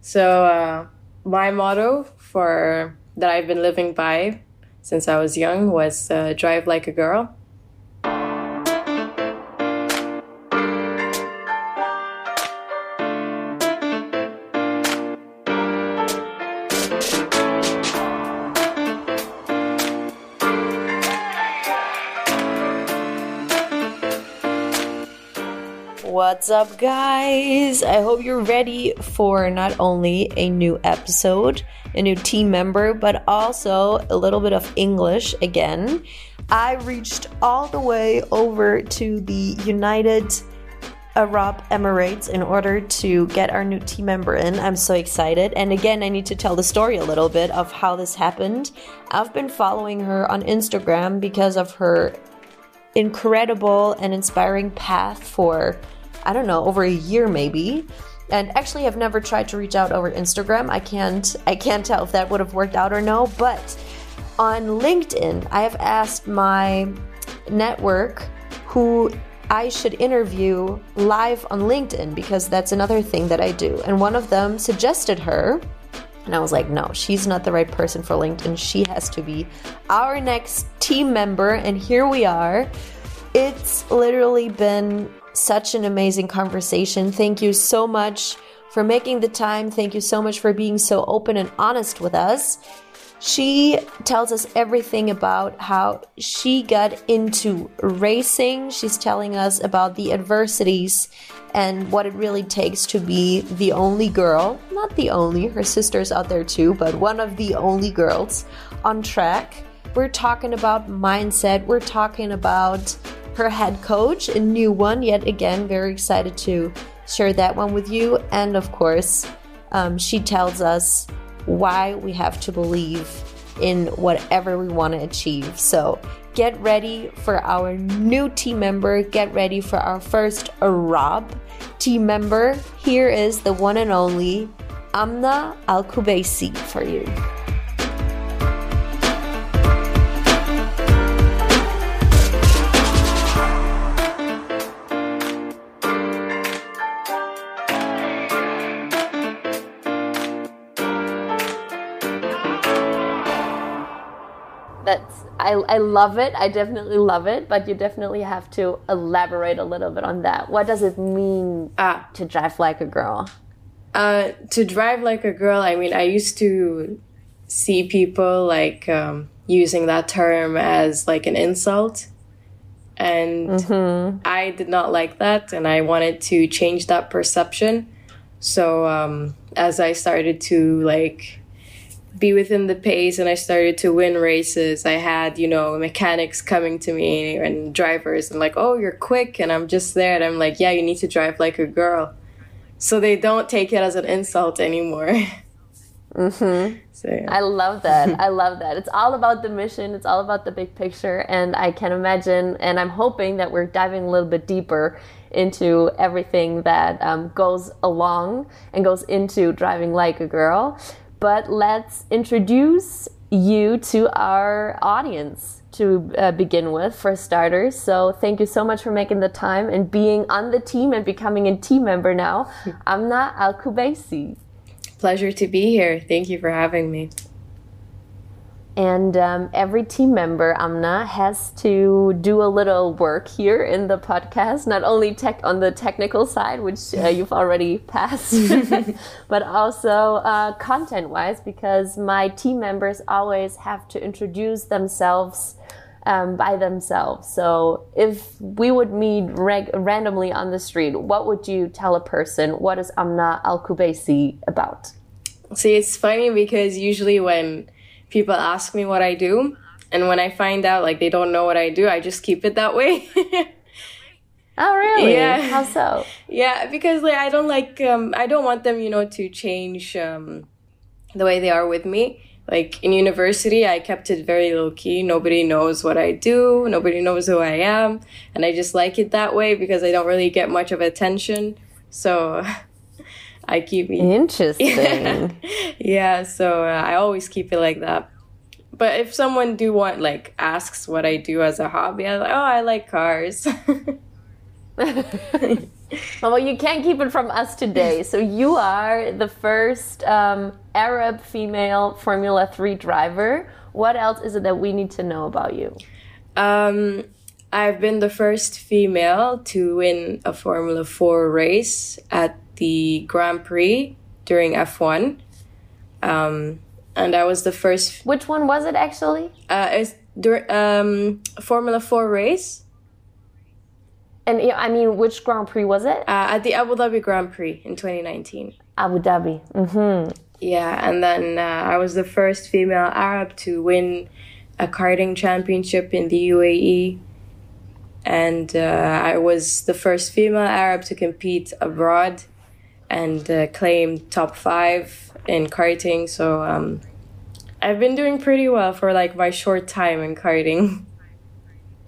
So uh, my motto for that I've been living by since I was young was uh, drive like a girl. What's up, guys? I hope you're ready for not only a new episode, a new team member, but also a little bit of English again. I reached all the way over to the United Arab Emirates in order to get our new team member in. I'm so excited. And again, I need to tell the story a little bit of how this happened. I've been following her on Instagram because of her incredible and inspiring path for I don't know, over a year maybe. And actually I've never tried to reach out over Instagram. I can't I can't tell if that would have worked out or no, but on LinkedIn, I have asked my network who I should interview live on LinkedIn because that's another thing that I do. And one of them suggested her. And I was like, no, she's not the right person for LinkedIn. She has to be our next team member. And here we are. It's literally been such an amazing conversation. Thank you so much for making the time. Thank you so much for being so open and honest with us. She tells us everything about how she got into racing. She's telling us about the adversities and what it really takes to be the only girl, not the only, her sister's out there too, but one of the only girls on track. We're talking about mindset, we're talking about her head coach, a new one, yet again, very excited to share that one with you. And of course, um, she tells us why we have to believe in whatever we want to achieve. So get ready for our new team member. Get ready for our first Arab team member. Here is the one and only Amna Al for you. I, I love it. I definitely love it, but you definitely have to elaborate a little bit on that. What does it mean Ah. to drive like a girl? Uh, to drive like a girl, I mean, I used to see people like um, using that term as like an insult. And I did not like that, and I wanted to change that perception. So, um, as I started to like be within the pace and I started to win races, I had, you know, mechanics coming to me and drivers and like, oh, you're quick. And I'm just there. And I'm like, yeah, you need to drive like a girl. So they don't take it as an insult anymore. mm-hmm. So, yeah. I love that. I love that. It's all about the mission, it's all about the big picture. And I can imagine, and I'm hoping that we're diving a little bit deeper into everything that um, goes along and goes into driving like a girl. But let's introduce you to our audience to uh, begin with, for starters. So, thank you so much for making the time and being on the team and becoming a team member now. Amna Al Qubaisi. Pleasure to be here. Thank you for having me. And um, every team member, Amna, has to do a little work here in the podcast, not only tech on the technical side, which uh, you've already passed, but also uh, content wise, because my team members always have to introduce themselves um, by themselves. So if we would meet reg- randomly on the street, what would you tell a person? What is Amna Al Qubaisi about? See, it's funny because usually when people ask me what I do, and when I find out like they don't know what I do, I just keep it that way. Oh, really? Yeah. How so? yeah, because like I don't like um I don't want them, you know, to change um the way they are with me. Like in university, I kept it very low key. Nobody knows what I do. Nobody knows who I am, and I just like it that way because I don't really get much of attention. So I keep it Interesting. yeah, so uh, I always keep it like that. But if someone do want like asks what I do as a hobby, I'm like, oh, I like cars. well, you can't keep it from us today. So you are the first um, Arab female Formula Three driver. What else is it that we need to know about you? Um, I've been the first female to win a Formula Four race at the Grand Prix during F1. Um, and I was the first. Which one was it actually? Uh, it's um, Formula Four race. And I mean, which Grand Prix was it? Uh, at the Abu Dhabi Grand Prix in 2019. Abu Dhabi. Mm-hmm. Yeah, and then uh, I was the first female Arab to win a karting championship in the UAE. And uh, I was the first female Arab to compete abroad and uh, claim top five in karting. So um, I've been doing pretty well for like my short time in karting.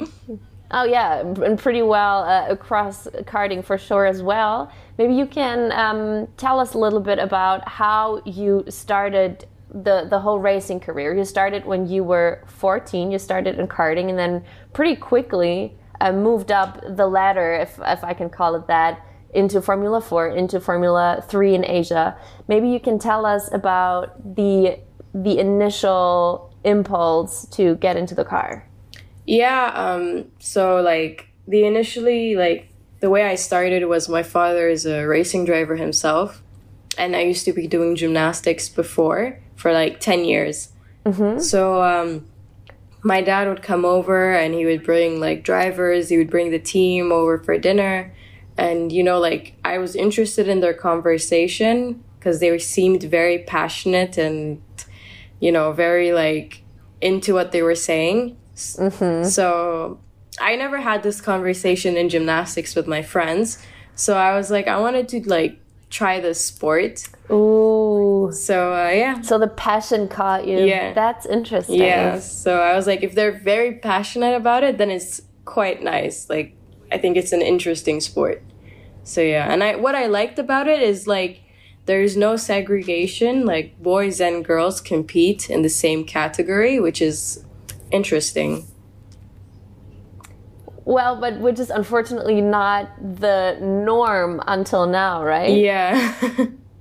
Oh yeah, and pretty well uh, across karting for sure as well. Maybe you can um, tell us a little bit about how you started the the whole racing career. You started when you were 14. You started in karting, and then pretty quickly uh, moved up the ladder, if if I can call it that, into Formula 4, into Formula 3 in Asia. Maybe you can tell us about the the initial impulse to get into the car. Yeah, um, so like the initially like the way I started was my father is a racing driver himself, and I used to be doing gymnastics before for like ten years. Mm-hmm. So um, my dad would come over and he would bring like drivers. He would bring the team over for dinner, and you know like I was interested in their conversation because they seemed very passionate and you know very like into what they were saying Mm-hmm. So I never had this conversation in gymnastics with my friends. So I was like, I wanted to like try this sport. Ooh. So uh, yeah. So the passion caught you. Yeah. That's interesting. Yeah. So I was like, if they're very passionate about it, then it's quite nice. Like I think it's an interesting sport. So yeah, and I what I liked about it is like there's no segregation. Like boys and girls compete in the same category, which is interesting. Well, but which is unfortunately not the norm until now, right? Yeah.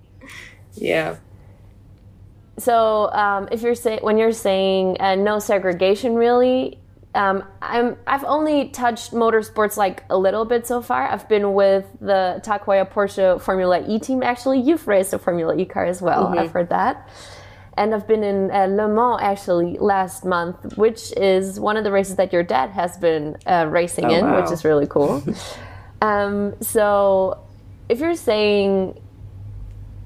yeah. So, um, if you're saying when you're saying uh, no segregation, really, um, I'm I've only touched motorsports like a little bit so far. I've been with the Heuer Porsche Formula E team. Actually, you've raced a Formula E car as well. Mm-hmm. I've heard that and I've been in uh, Le Mans actually last month, which is one of the races that your dad has been uh, racing oh, in, wow. which is really cool. um, so, if you're saying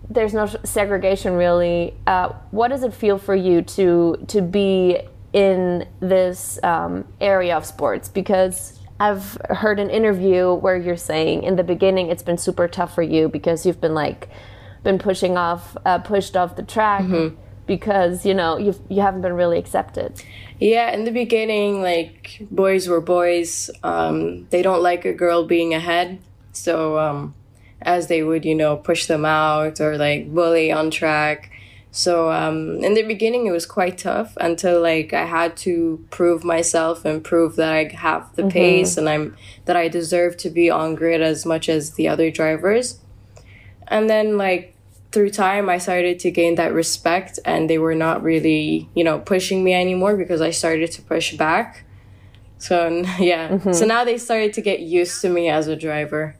there's no segregation really, uh, what does it feel for you to to be in this um, area of sports? Because I've heard an interview where you're saying in the beginning it's been super tough for you because you've been like been pushing off, uh, pushed off the track. Mm-hmm because you know you you haven't been really accepted. Yeah, in the beginning, like boys were boys. Um, they don't like a girl being ahead, so um, as they would, you know, push them out or like bully on track. So um, in the beginning, it was quite tough until like I had to prove myself and prove that I have the mm-hmm. pace and I'm that I deserve to be on grid as much as the other drivers. And then like through time i started to gain that respect and they were not really you know pushing me anymore because i started to push back so yeah mm-hmm. so now they started to get used to me as a driver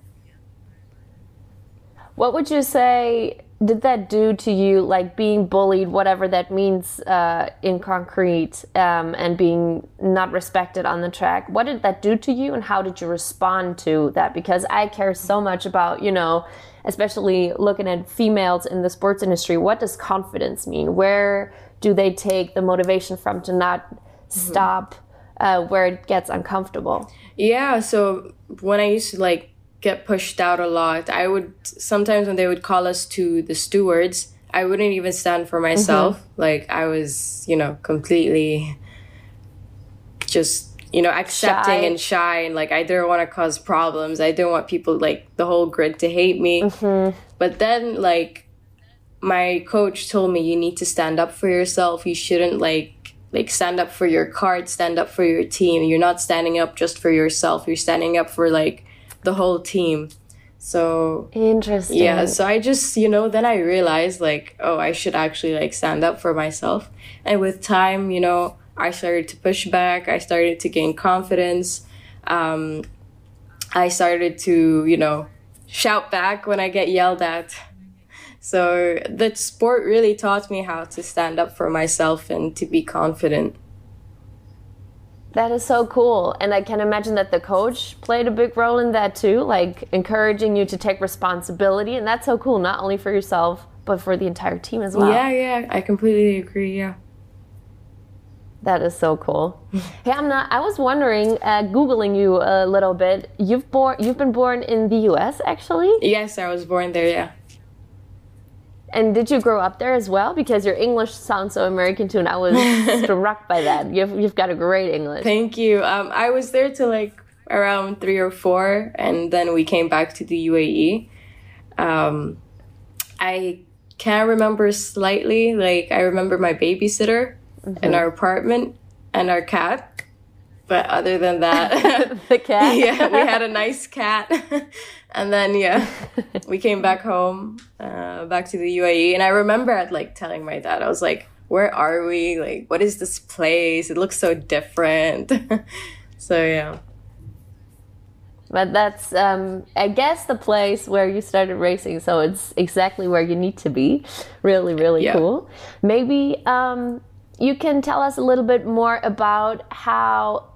what would you say did that do to you like being bullied whatever that means uh, in concrete um, and being not respected on the track what did that do to you and how did you respond to that because i care so much about you know especially looking at females in the sports industry, what does confidence mean? Where do they take the motivation from to not mm-hmm. stop uh, where it gets uncomfortable? Yeah, so when I used to like get pushed out a lot, I would sometimes when they would call us to the stewards, I wouldn't even stand for myself. Mm-hmm. Like I was, you know, completely just you know, accepting shy. and shy and like I didn't want to cause problems. I didn't want people like the whole grid to hate me. Mm-hmm. But then like my coach told me you need to stand up for yourself. You shouldn't like like stand up for your card, stand up for your team. You're not standing up just for yourself. You're standing up for like the whole team. So interesting. Yeah, so I just, you know, then I realized like, oh, I should actually like stand up for myself. And with time, you know, I started to push back. I started to gain confidence. Um, I started to, you know, shout back when I get yelled at. So the sport really taught me how to stand up for myself and to be confident. That is so cool. And I can imagine that the coach played a big role in that too, like encouraging you to take responsibility. And that's so cool, not only for yourself, but for the entire team as well. Yeah, yeah, I completely agree. Yeah. That is so cool. hey, Amna. I was wondering, uh, googling you a little bit. You've born. You've been born in the U.S. Actually. Yes, I was born there. Yeah. And did you grow up there as well? Because your English sounds so American too, and I was struck by that. You've you've got a great English. Thank you. Um, I was there till like around three or four, and then we came back to the UAE. Um, I can remember slightly. Like I remember my babysitter mm-hmm. in our apartment and our cat. But other than that, the cat. yeah, we had a nice cat. and then yeah, we came back home, uh, back to the UAE. And I remember at like telling my dad, I was like, "Where are we? Like, what is this place? It looks so different." so yeah. But that's, um, I guess, the place where you started racing. So it's exactly where you need to be. Really, really yeah. cool. Maybe um, you can tell us a little bit more about how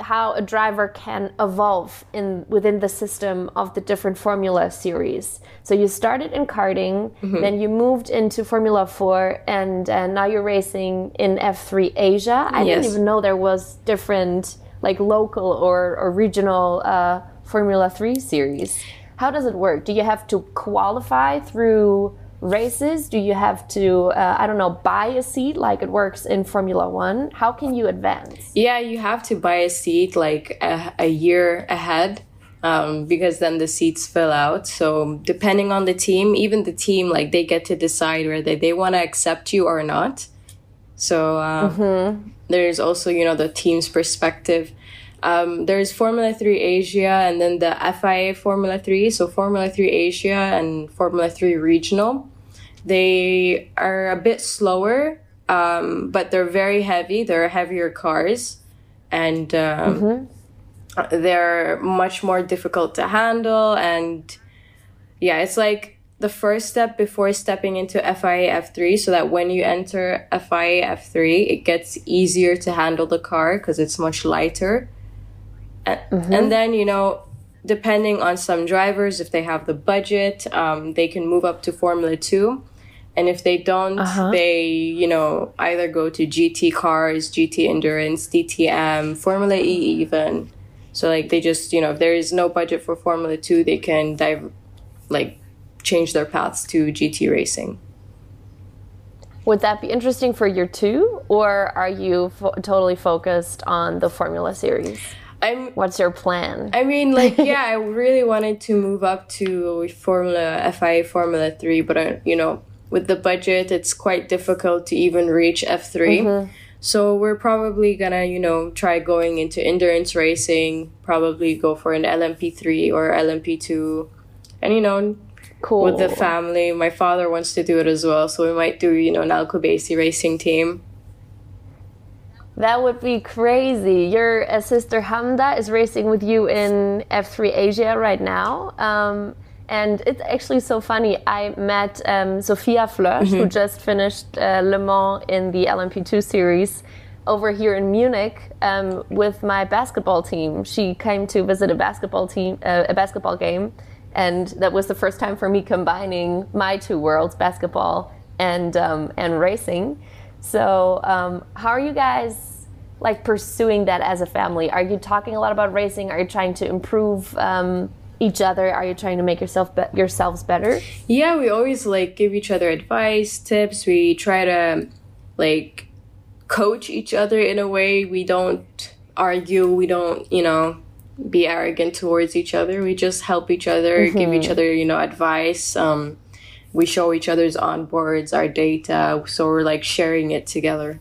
how a driver can evolve in within the system of the different formula series so you started in karting mm-hmm. then you moved into formula 4 and uh, now you're racing in f3 asia i yes. didn't even know there was different like local or, or regional uh, formula 3 series how does it work do you have to qualify through races? Do you have to, uh, I don't know, buy a seat like it works in Formula One? How can you advance? Yeah, you have to buy a seat like a, a year ahead. Um, because then the seats fill out. So depending on the team, even the team, like they get to decide whether they want to accept you or not. So uh, mm-hmm. there's also you know the team's perspective. Um, there's Formula 3 Asia and then the FIA Formula 3. So Formula 3 Asia and Formula 3 Regional. They are a bit slower, um, but they're very heavy. They're heavier cars, and um, mm-hmm. they're much more difficult to handle. And yeah, it's like the first step before stepping into FIA F3 so that when you enter FIA F3, it gets easier to handle the car because it's much lighter. And, mm-hmm. and then, you know, depending on some drivers, if they have the budget, um, they can move up to Formula 2 and if they don't uh-huh. they you know either go to gt cars gt endurance dtm formula e even so like they just you know if there is no budget for formula 2 they can dive like change their paths to gt racing would that be interesting for year two or are you fo- totally focused on the formula series I'm, What's your plan? I mean, like, yeah, I really wanted to move up to Formula FIA Formula Three, but I, you know, with the budget, it's quite difficult to even reach F3. Mm-hmm. So we're probably gonna, you know, try going into endurance racing, probably go for an LMP3 or LMP2. And, you know, cool. with the family, my father wants to do it as well. So we might do, you know, an Al Qubaisi racing team. That would be crazy. Your uh, sister Hamda is racing with you in F3 Asia right now. Um, and it's actually so funny. I met um, Sophia Flörsch, mm-hmm. who just finished uh, Le Mans in the LMP2 series over here in Munich um, with my basketball team. She came to visit a basketball team, uh, a basketball game, and that was the first time for me combining my two worlds, basketball and um, and racing. So, um, how are you guys like pursuing that as a family? Are you talking a lot about racing? Are you trying to improve? Each other? Are you trying to make yourself be- yourselves better? Yeah, we always like give each other advice, tips. We try to like coach each other in a way. We don't argue. We don't, you know, be arrogant towards each other. We just help each other, mm-hmm. give each other, you know, advice. Um, we show each other's onboards, our data, so we're like sharing it together.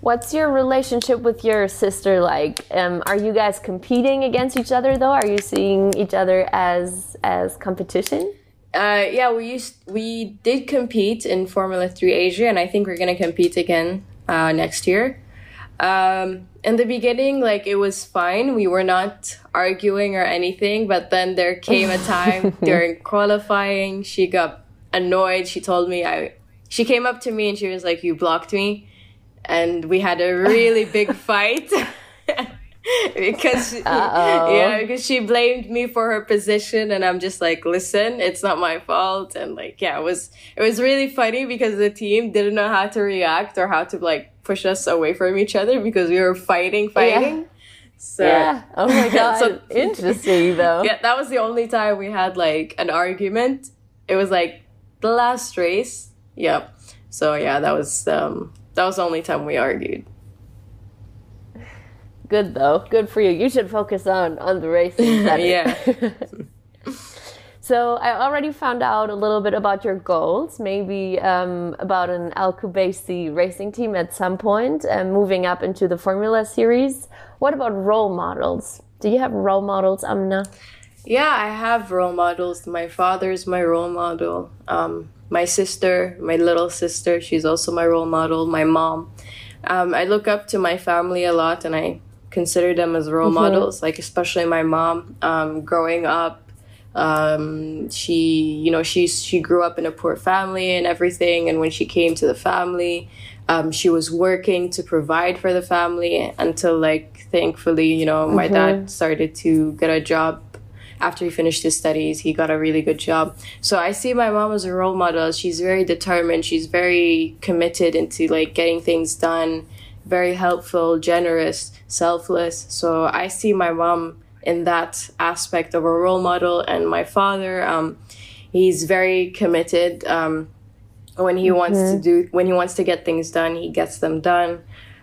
What's your relationship with your sister like? Um, are you guys competing against each other though? Are you seeing each other as as competition? Uh, yeah, we used we did compete in Formula Three Asia, and I think we're gonna compete again uh, next year. Um, in the beginning, like it was fine. We were not arguing or anything, but then there came a time during qualifying. She got annoyed. She told me I. She came up to me and she was like, "You blocked me," and we had a really big fight. because Uh-oh. yeah because she blamed me for her position and i'm just like listen it's not my fault and like yeah it was it was really funny because the team didn't know how to react or how to like push us away from each other because we were fighting fighting yeah. So yeah. Oh my god. so, Interesting though. Yeah, that was the only time we had like an argument. It was like the last race. Yep. So yeah, that was um that was the only time we argued. Good though. Good for you. You should focus on on the racing. yeah. so I already found out a little bit about your goals. Maybe um, about an Al Qubaisi racing team at some point, and moving up into the Formula Series. What about role models? Do you have role models, Amna? Yeah, I have role models. My father's my role model. Um, my sister, my little sister, she's also my role model. My mom. Um, I look up to my family a lot, and I consider them as role mm-hmm. models. Like especially my mom, um, growing up, um, she you know she she grew up in a poor family and everything. And when she came to the family, um, she was working to provide for the family until like thankfully you know my mm-hmm. dad started to get a job after he finished his studies he got a really good job so i see my mom as a role model she's very determined she's very committed into like getting things done very helpful, generous, selfless. So I see my mom in that aspect of a role model, and my father, um, he's very committed. Um, when he mm-hmm. wants to do, when he wants to get things done, he gets them done.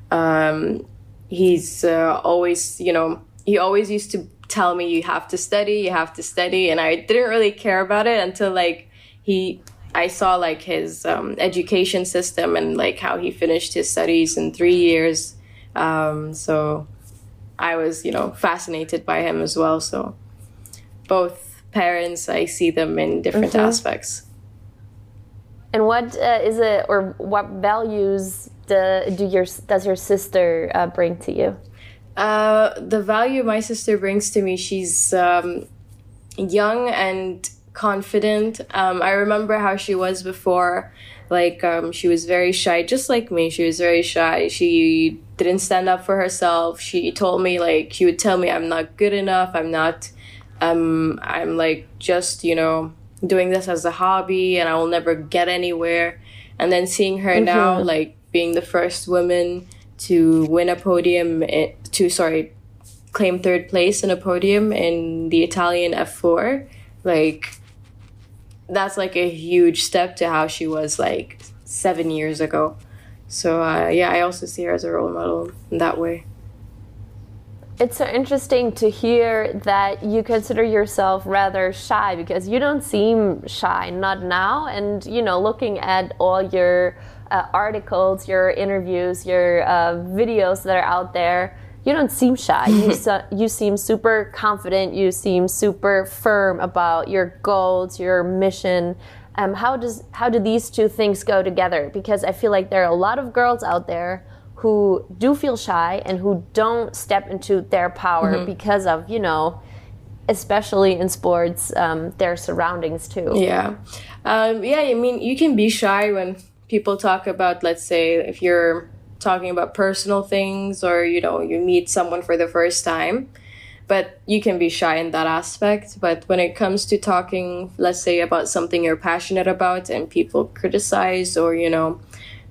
Um, he's uh, always, you know, he always used to tell me, "You have to study, you have to study," and I didn't really care about it until like he I saw like his um, education system and like how he finished his studies in three years. Um, so I was, you know, fascinated by him as well. So both parents, I see them in different mm-hmm. aspects. And what uh, is it, or what values do, do your does your sister uh, bring to you? Uh, the value my sister brings to me, she's um, young and confident. Um, I remember how she was before. Like, um, she was very shy, just like me. She was very shy. She didn't stand up for herself. She told me, like, she would tell me, I'm not good enough. I'm not, um, I'm like just, you know, doing this as a hobby and I will never get anywhere. And then seeing her mm-hmm. now, like, being the first woman to win a podium, to, sorry, claim third place in a podium in the Italian F4, like, that's like a huge step to how she was like seven years ago. So uh, yeah, I also see her as a role model in that way. It's so interesting to hear that you consider yourself rather shy because you don't seem shy, not now. And you know, looking at all your uh, articles, your interviews, your uh, videos that are out there, you don't seem shy. you, you seem super confident. You seem super firm about your goals, your mission. Um, how does how do these two things go together? Because I feel like there are a lot of girls out there who do feel shy and who don't step into their power mm-hmm. because of you know, especially in sports, um, their surroundings too. Yeah, um, yeah. I mean, you can be shy when people talk about, let's say, if you're talking about personal things or you know you meet someone for the first time but you can be shy in that aspect. But when it comes to talking let's say about something you're passionate about and people criticize or you know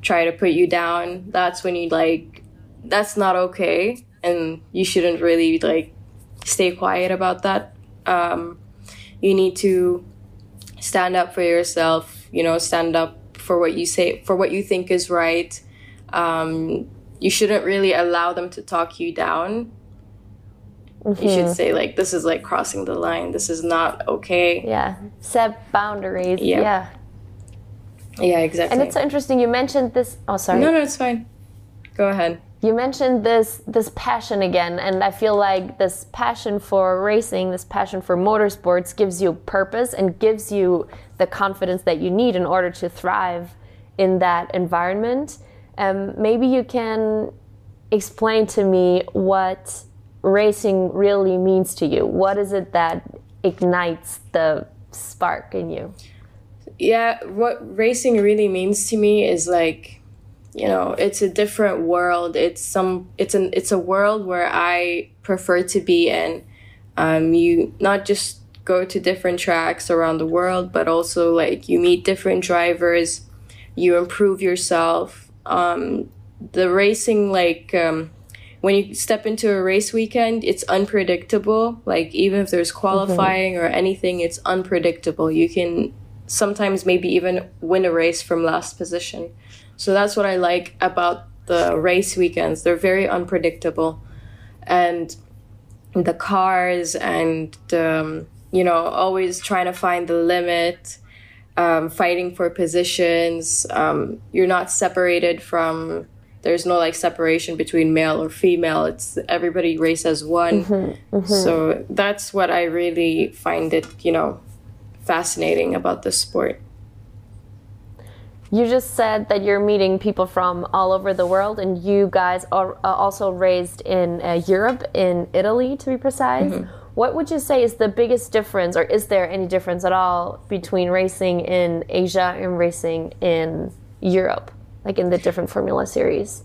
try to put you down that's when you like that's not okay. And you shouldn't really like stay quiet about that. Um, you need to stand up for yourself you know stand up for what you say for what you think is right um, you shouldn't really allow them to talk you down. Mm-hmm. You should mm-hmm. say like this is like crossing the line. This is not okay. Yeah. Set boundaries. Yeah. Yeah, yeah exactly. And it's so interesting you mentioned this Oh sorry. No, no, it's fine. Go ahead. You mentioned this this passion again, and I feel like this passion for racing, this passion for motorsports, gives you purpose and gives you the confidence that you need in order to thrive in that environment. Um, maybe you can explain to me what racing really means to you. What is it that ignites the spark in you? Yeah, what racing really means to me is like you know it's a different world. It's some it's an it's a world where i prefer to be in. Um you not just go to different tracks around the world but also like you meet different drivers you improve yourself. Um the racing like um when you step into a race weekend it's unpredictable. Like even if there's qualifying mm-hmm. or anything it's unpredictable. You can sometimes maybe even win a race from last position so that's what I like about the race weekends. They're very unpredictable. And the cars and, um, you know, always trying to find the limit, um, fighting for positions. Um, you're not separated from, there's no like separation between male or female. It's everybody race as one. Mm-hmm, mm-hmm. So that's what I really find it, you know, fascinating about the sport. You just said that you're meeting people from all over the world, and you guys are uh, also raised in uh, Europe, in Italy to be precise. Mm-hmm. What would you say is the biggest difference, or is there any difference at all between racing in Asia and racing in Europe, like in the different Formula series?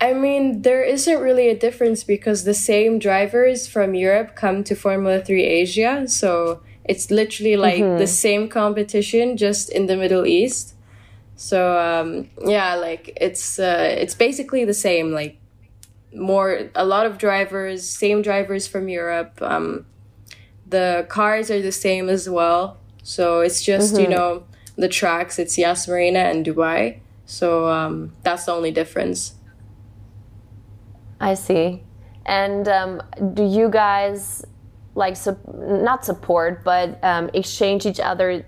I mean, there isn't really a difference because the same drivers from Europe come to Formula 3 Asia. So it's literally like mm-hmm. the same competition, just in the Middle East. So um, yeah, like it's uh, it's basically the same. Like more a lot of drivers, same drivers from Europe. Um, the cars are the same as well. So it's just mm-hmm. you know the tracks. It's Yas Marina and Dubai. So um, that's the only difference. I see. And um, do you guys like su- not support, but um, exchange each other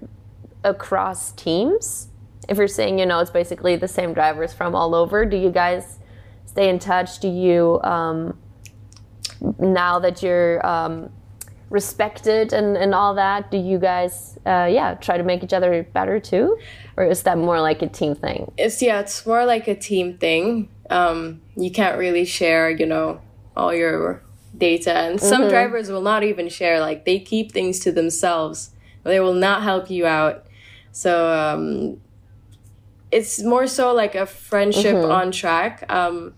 across teams? If you're saying you know it's basically the same drivers from all over do you guys stay in touch? Do you um, now that you're um, respected and, and all that do you guys uh, yeah try to make each other better too? Or is that more like a team thing? It's yeah it's more like a team thing. Um, you can't really share you know all your data. And some mm-hmm. drivers will not even share like they keep things to themselves. They will not help you out. So um, it's more so like a friendship mm-hmm. on track. Um,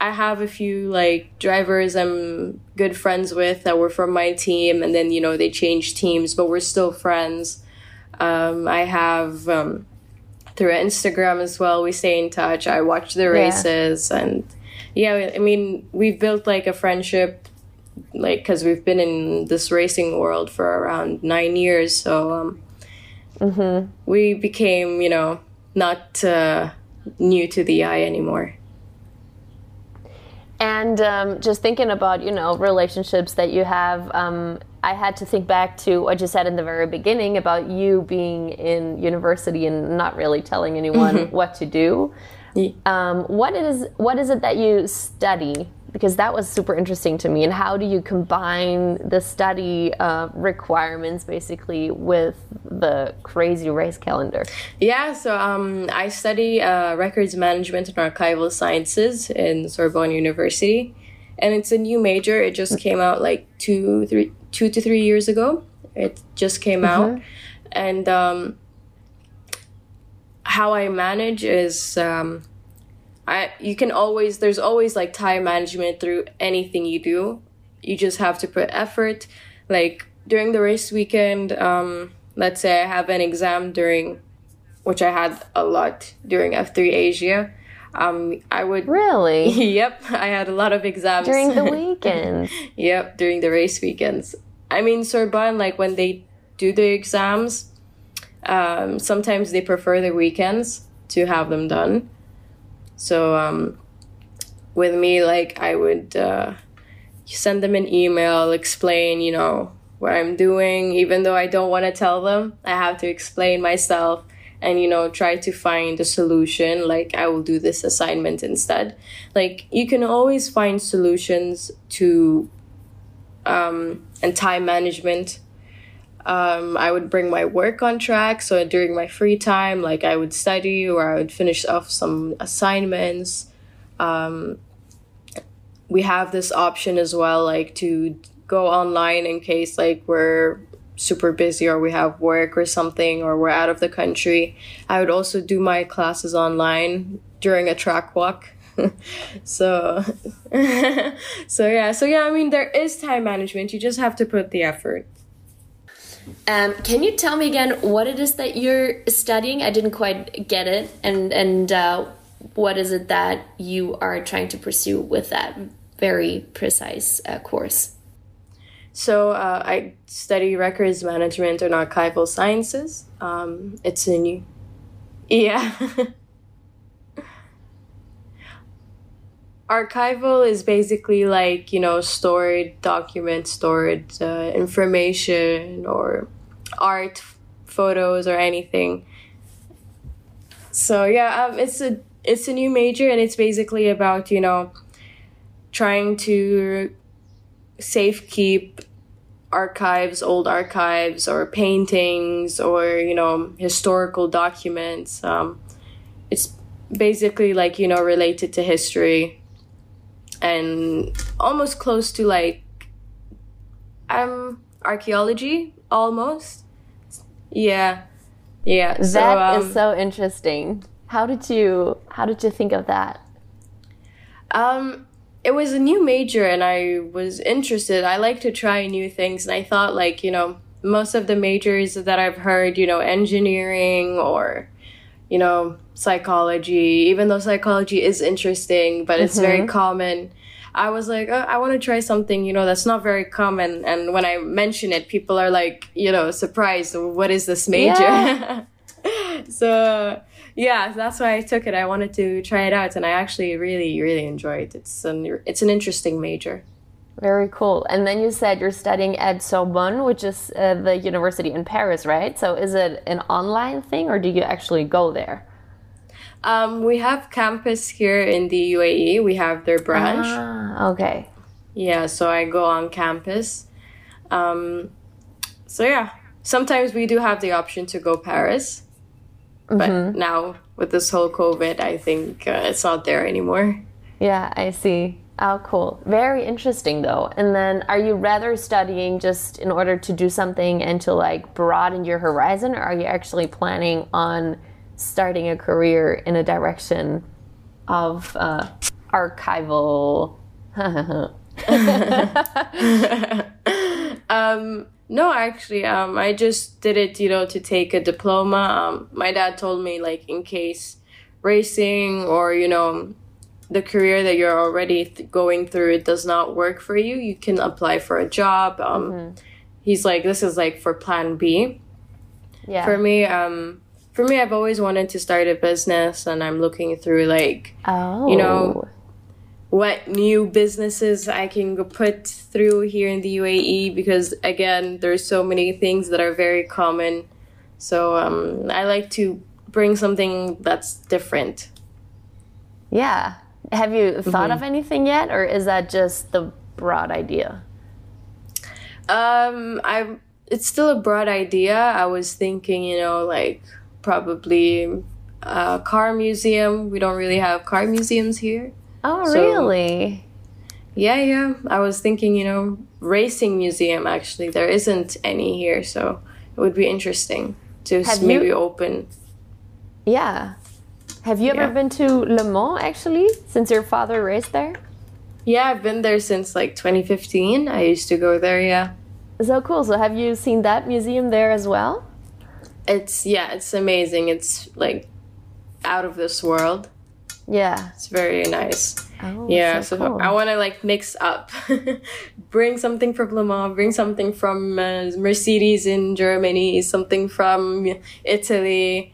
I have a few like drivers I'm good friends with that were from my team, and then you know they changed teams, but we're still friends. Um, I have um, through Instagram as well. We stay in touch. I watch the races, yeah. and yeah, I mean we've built like a friendship, like because we've been in this racing world for around nine years. So um, mm-hmm. we became you know not uh, new to the eye anymore. And um, just thinking about you know relationships that you have, um, I had to think back to what you said in the very beginning about you being in university and not really telling anyone mm-hmm. what to do. Um, what is what is it that you study because that was super interesting to me. And how do you combine the study uh, requirements basically with the crazy race calendar? Yeah, so um, I study uh, records management and archival sciences in Sorbonne University, and it's a new major. It just came out like two, three, two to three years ago. It just came mm-hmm. out, and um, how I manage is. Um, I you can always there's always like time management through anything you do. You just have to put effort. Like during the race weekend, um, let's say I have an exam during which I had a lot during F3 Asia. Um, I would really. yep, I had a lot of exams during the weekends. yep, during the race weekends. I mean, Sorbonne, like when they do the exams, um, sometimes they prefer the weekends to have them done. So um, with me, like I would uh, send them an email, explain, you know, what I'm doing, even though I don't want to tell them. I have to explain myself, and you know try to find a solution like i will do this assignment instead like you can always find solutions to um, and time management um, i would bring my work on track so during my free time like i would study or i would finish off some assignments um, we have this option as well like to go online in case like we're super busy or we have work or something or we're out of the country. I would also do my classes online during a track walk. so so yeah, so yeah, I mean there is time management. You just have to put the effort. Um, can you tell me again what it is that you're studying? I didn't quite get it, and and uh, what is it that you are trying to pursue with that very precise uh, course? So uh, I study records management and archival sciences. Um, it's a new, yeah. archival is basically like you know stored documents, stored uh, information or art, photos or anything. So yeah, um, it's a it's a new major and it's basically about you know trying to safe keep archives, old archives, or paintings, or you know historical documents. Um, it's basically like you know related to history, and almost close to like um archaeology almost. Yeah, yeah. That so, um, is so interesting. How did you how did you think of that? Um, it was a new major and I was interested. I like to try new things and I thought like, you know, most of the majors that I've heard, you know, engineering or you know, psychology, even though psychology is interesting, but it's mm-hmm. very common. I was like, oh, I want to try something, you know, that's not very common. And when I mention it, people are like, you know, surprised. What is this major? Yeah. so yeah, that's why I took it. I wanted to try it out, and I actually really, really enjoyed it. It's an it's an interesting major. Very cool. And then you said you're studying at Sorbonne, which is uh, the university in Paris, right? So is it an online thing, or do you actually go there? Um, we have campus here in the UAE. We have their branch. Ah, okay. Yeah, so I go on campus. Um, so yeah, sometimes we do have the option to go Paris. But mm-hmm. now with this whole COVID, I think uh, it's not there anymore. Yeah, I see. Oh, cool. Very interesting, though. And then, are you rather studying just in order to do something and to like broaden your horizon, or are you actually planning on starting a career in a direction of uh, archival? um, no, actually, um, I just did it, you know, to take a diploma. Um, my dad told me, like, in case racing or, you know, the career that you're already th- going through it does not work for you, you can apply for a job. Um, mm-hmm. He's like, this is like for plan B. Yeah. For me, um, for me, I've always wanted to start a business, and I'm looking through like, oh. you know, oh what new businesses I can put through here in the UAE because again, there's so many things that are very common. So um, I like to bring something that's different. Yeah. Have you thought mm-hmm. of anything yet, or is that just the broad idea? Um, I it's still a broad idea. I was thinking, you know, like probably a car museum. We don't really have car museums here. Oh, so, really? Yeah, yeah. I was thinking, you know, racing museum actually. There isn't any here, so it would be interesting to Have maybe you... open. Yeah. Have you ever been to Le Mans actually since your father raced there? Yeah, I've been there since like 2015. I used to go there, yeah. So cool. So have you seen that museum there as well? It's yeah, it's amazing. It's like out of this world. Yeah. It's very nice. Oh, yeah, so, so cool. I want to like mix up, bring something from Le Mans, bring something from uh, Mercedes in Germany, something from Italy.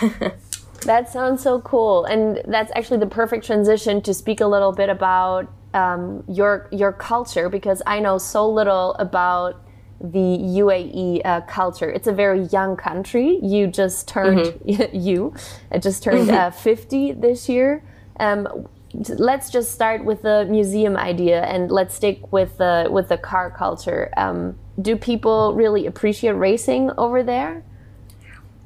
that sounds so cool, and that's actually the perfect transition to speak a little bit about um, your your culture because I know so little about the UAE uh, culture. It's a very young country. You just turned Mm-hmm. you it just turned uh, 50 this year. Um, let's just start with the museum idea and let's stick with the with the car culture. Um, do people really appreciate racing over there?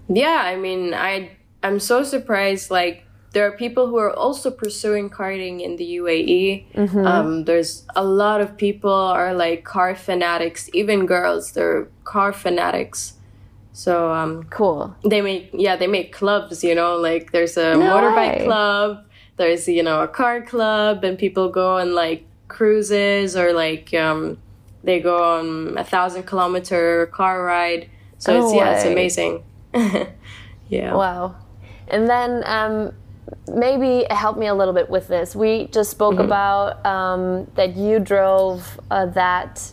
Yeah, I mean, I I'm so surprised. Like, there are people who are also pursuing karting in the UAE. Um, there's a lot of people are like car fanatics, even girls. They're car fanatics. So um, Cool. they make yeah they make clubs. You know, like there's a No motorbike way. club. There's you know a car club, and people go on like cruises or like um, they go on a thousand kilometer car ride. So No it's yeah, it's amazing. yeah. Wow. And then um, maybe help me a little bit with this. We just spoke about um, that you drove uh, that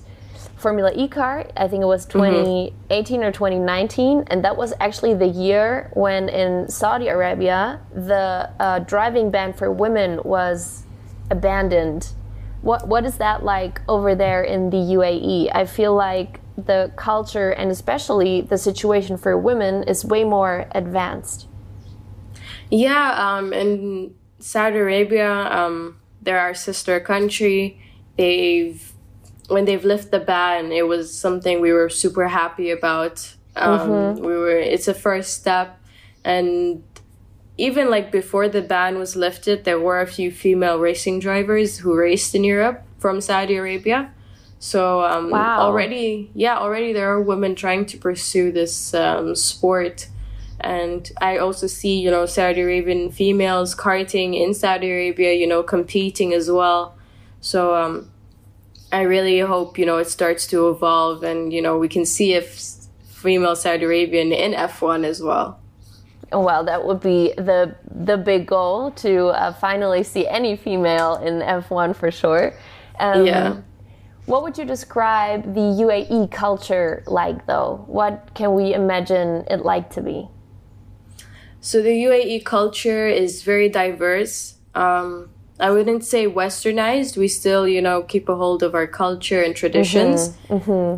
Formula E car. I think it was 2018 or 2019, and that was actually the year when in Saudi Arabia the uh, driving ban for women was abandoned. What what is that like over there in the UAE? I feel like the culture and especially the situation for women is way more advanced. Yeah, um, in Saudi Arabia, um, they're our sister country. They've when they've lifted the ban, it was something we were super happy about. Um, We were it's a first step, and even like before the ban was lifted, there were a few female racing drivers who raced in Europe from Saudi Arabia. So um, Wow. already, yeah, already there are women trying to pursue this um, sport, and I also see you know Saudi Arabian females karting in Saudi Arabia, you know, competing as well. So um, I really hope you know it starts to evolve, and you know we can see if female Saudi Arabian in F one as well. Well, that would be the the big goal to uh, finally see any female in F1 for sure. Um, Yeah. What would you describe the UAE culture like, though? What can we imagine it like to be? So the UAE culture is very diverse. Um, I wouldn't say westernized. We still, you know, keep a hold of our culture and traditions,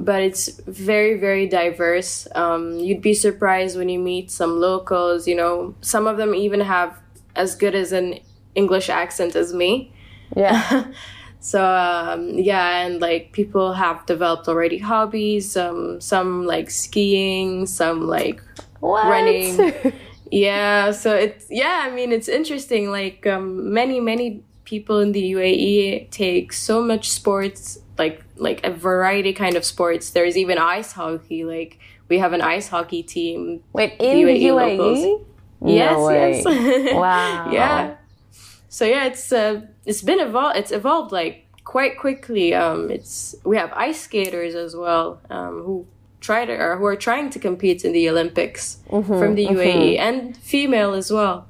but it's very, very diverse. Um, you'd be surprised when you meet some locals. You know, some of them even have as good as an English accent as me. Yeah. So um, yeah, and like people have developed already hobbies. Um, some like skiing, some like what? Running. yeah so it's yeah i mean it's interesting like um, many many people in the uae take so much sports like like a variety kind of sports there's even ice hockey like we have an ice hockey team Wait, in the UAE UAE? locals. No yes way. yes Wow. yeah so yeah it's uh it's been evolved it's evolved like quite quickly um it's we have ice skaters as well um who try to or who are trying to compete in the olympics from the uae and female as well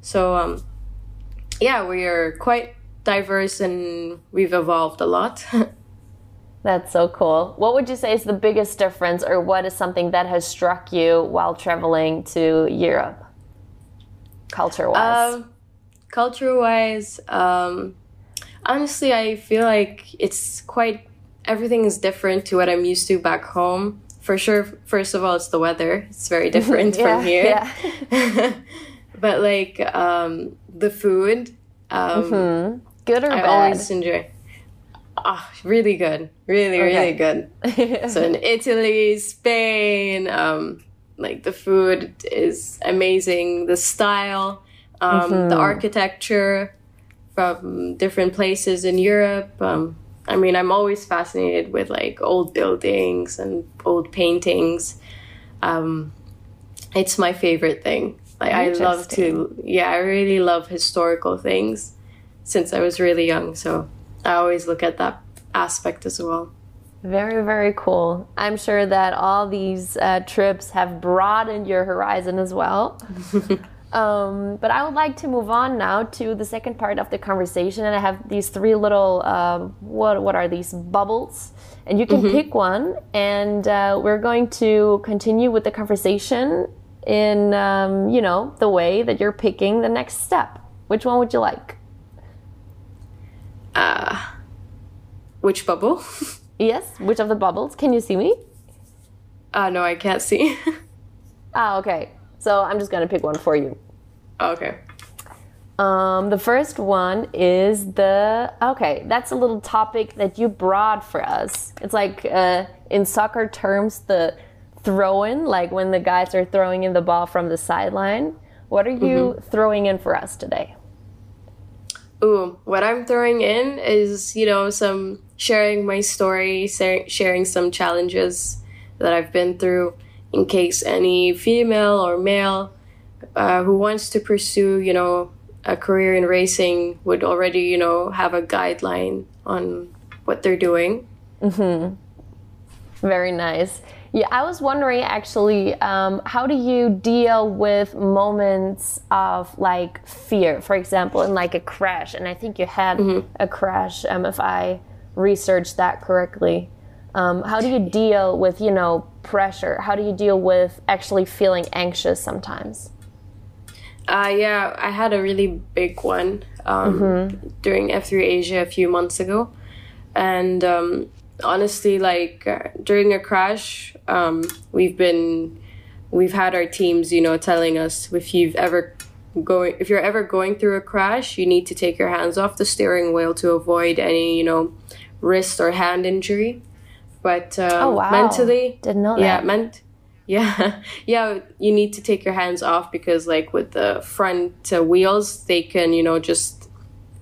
so um yeah we are quite diverse and we've evolved a lot That's so cool. What would you say is the biggest difference, or what is something that has struck you while traveling to Europe, culture wise? Um, culture wise, um, honestly, I feel like it's quite everything is different to what I'm used to back home. For sure, first of all, it's the weather. It's very different from here. Yeah. but like um, the food, um, Good or I bad? always enjoy. Ah, really good, really, really good. so in Italy, Spain, um, like the food is amazing. The style, um, the architecture from different places in Europe. I mean, I'm always fascinated with like old buildings and old paintings. Um, it's my favorite thing. Like I love to, yeah, I really love historical things since I was really young. So I always look at that aspect as well. Very, very cool. I'm sure that all these uh, trips have broadened your horizon as well. um, but I would like to move on now to the second part of the conversation, and I have these three little uh, what what are these bubbles, and you can pick one, and uh, we're going to continue with the conversation in um, you know the way that you're picking the next step. Which one would you like? Which bubble? Yes, which of the bubbles? Can you see me? Uh, no, I can't see. Ah, okay. So I'm just gonna pick one for you. okay. Um, the first one is the okay. That's a little topic that you brought for us. It's like uh, in soccer terms, the throw-in, like when the guys are throwing in the ball from the sideline. What are you throwing in for us today? Ooh, what I'm throwing in is, you know, some sharing my story, sharing some challenges that I've been through in case any female or male uh, who wants to pursue, you know, a career in racing would already, you know, have a guideline on what they're doing. Very nice. Yeah, I was wondering actually, um, how do you deal with moments of like fear, for example, in like a crash? And I think you had a crash, um, if I researched that correctly. Um, how do you deal with, you know, pressure? How do you deal with actually feeling anxious sometimes? Uh, yeah, I had a really big one um, during F3 Asia a few months ago. And um, honestly, like uh, during a crash, um, we've been, we've had our teams, you know, telling us if you've ever going, if you're ever going through a crash, you need to take your hands off the steering wheel to avoid any, you know, wrist or hand injury. But um, Oh, wow. mentally, Didn't know yeah, that. meant yeah, yeah. You need to take your hands off because, like, with the front uh, wheels, they can, you know, just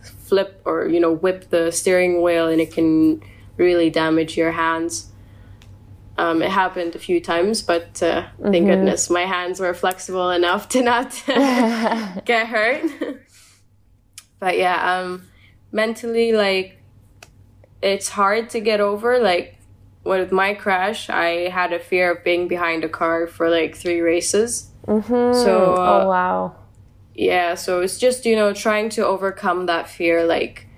flip or you know whip the steering wheel, and it can really damage your hands. Um, it happened a few times, but uh, thank goodness my hands were flexible enough to not get hurt. but yeah, um, mentally, like, it's hard to get over. Like, with my crash, I had a fear of being behind a car for like three races. Mm-hmm. So, uh, oh, wow. yeah, so it's just, you know, trying to overcome that fear. Like,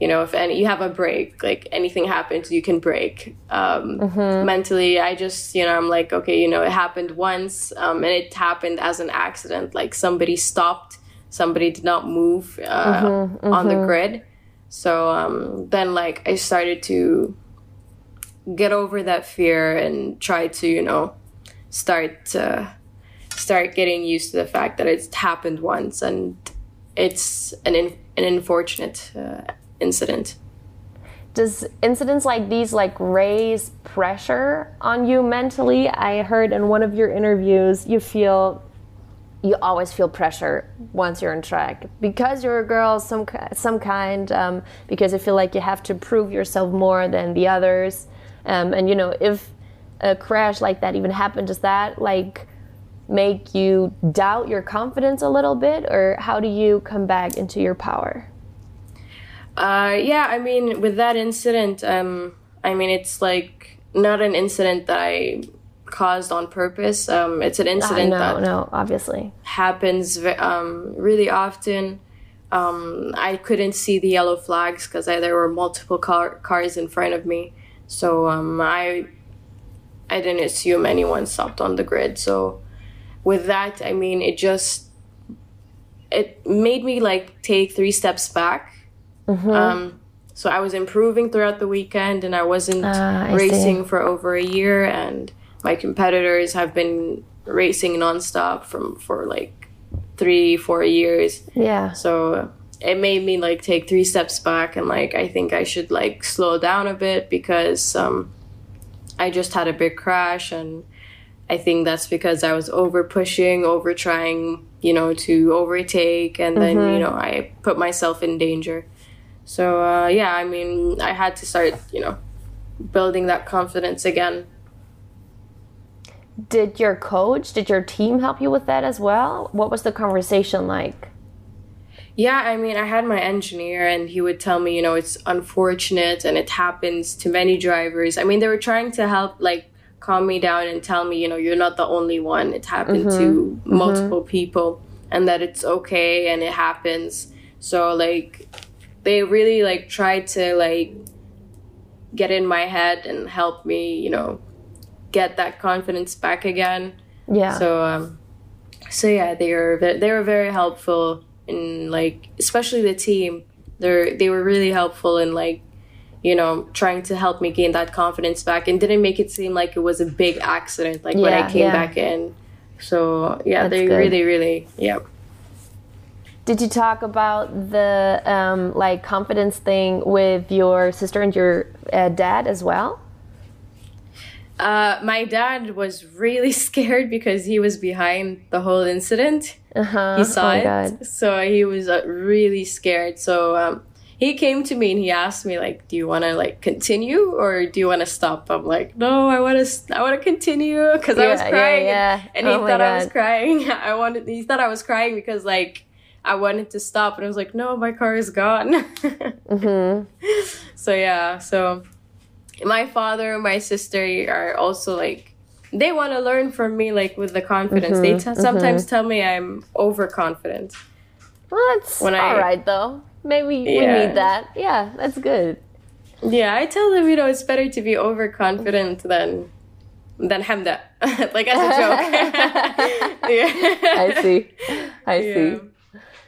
you know, if any, you have a break, like anything happens, you can break. Um, Mentally, I just, you know, I'm like, okay, you know, it happened once um, and it happened as an accident. Like somebody stopped, somebody did not move uh, on the grid. So um, then, like, I started to get over that fear and try to, you know, start uh, start getting used to the fact that it's happened once and it's an in, an unfortunate uh, incident. does incidents like these like raise pressure on you mentally? I heard in one of your interviews you feel you always feel pressure once you're on track. Because you're a girl some some kind um, because you feel like you have to prove yourself more than the others um, and you know if a crash like that even happened does that like make you doubt your confidence a little bit or how do you come back into your power Uh, yeah, I mean, with that incident, um, I mean, it's like not an incident that I caused on purpose. Um, it's an incident no that no obviously happens um, really often. Um, I couldn't see the yellow flags because there were multiple car- cars in front of me, so um, I I didn't assume anyone stopped on the grid. So with that, I mean, it just it made me like take three steps back. Um, so I was improving throughout the weekend, and I wasn't Ah, I see. racing for over a year, and my competitors have been racing nonstop from for like three, four years. yeah So it made me like take three steps back and like I think I should like slow down a bit because um, I just had a big crash and I think that's because I was over pushing, over trying, you know, to overtake and then you know I put myself in danger. So uh, yeah, I mean I had to start, you know, building that confidence again. Did your coach, did your team help you with that as well? What was the conversation like? Yeah, I mean, I had my engineer, and he would tell me, you know, it's unfortunate and it happens to many drivers. I mean, they were trying to help, like, calm me down and tell me, you know, you're not the only one. It happened to multiple people, and that it's okay and it happens. So, like, they really, like, tried to, like, get in my head and help me, you know, get that confidence back again. Yeah. So um, so yeah, they were they were very helpful in like especially the team. They they were really helpful in like you know, trying to help me gain that confidence back and didn't make it seem like it was a big accident, like when I came yeah. back in. So yeah, That's they good. really, really, yeah. Did you talk about the um, like confidence thing with your sister and your uh, dad as well? Uh, my dad was really scared because he was behind the whole incident. Uh-huh. He saw oh it, God. so he was uh, really scared. So um, he came to me and he asked me like, "Do you want to like continue or do you want to stop?" I'm like, "No, I want to. I want to continue because I was Yeah, yeah, crying." yeah. And he Oh my thought I was crying. I wanted. He thought I was crying because like I wanted to stop, and I was like, "No, my car is gone." Mm-hmm. So yeah, so my father, my sister are also like they want to learn from me, like with the confidence. They Mm-hmm, t- sometimes tell me I'm overconfident. Well, that's When I- all right though. Maybe we need that. Yeah, that's good. Yeah, I tell them, you know, it's better to be overconfident than than Hamda, like as a joke. yeah. I see. I Yeah. see.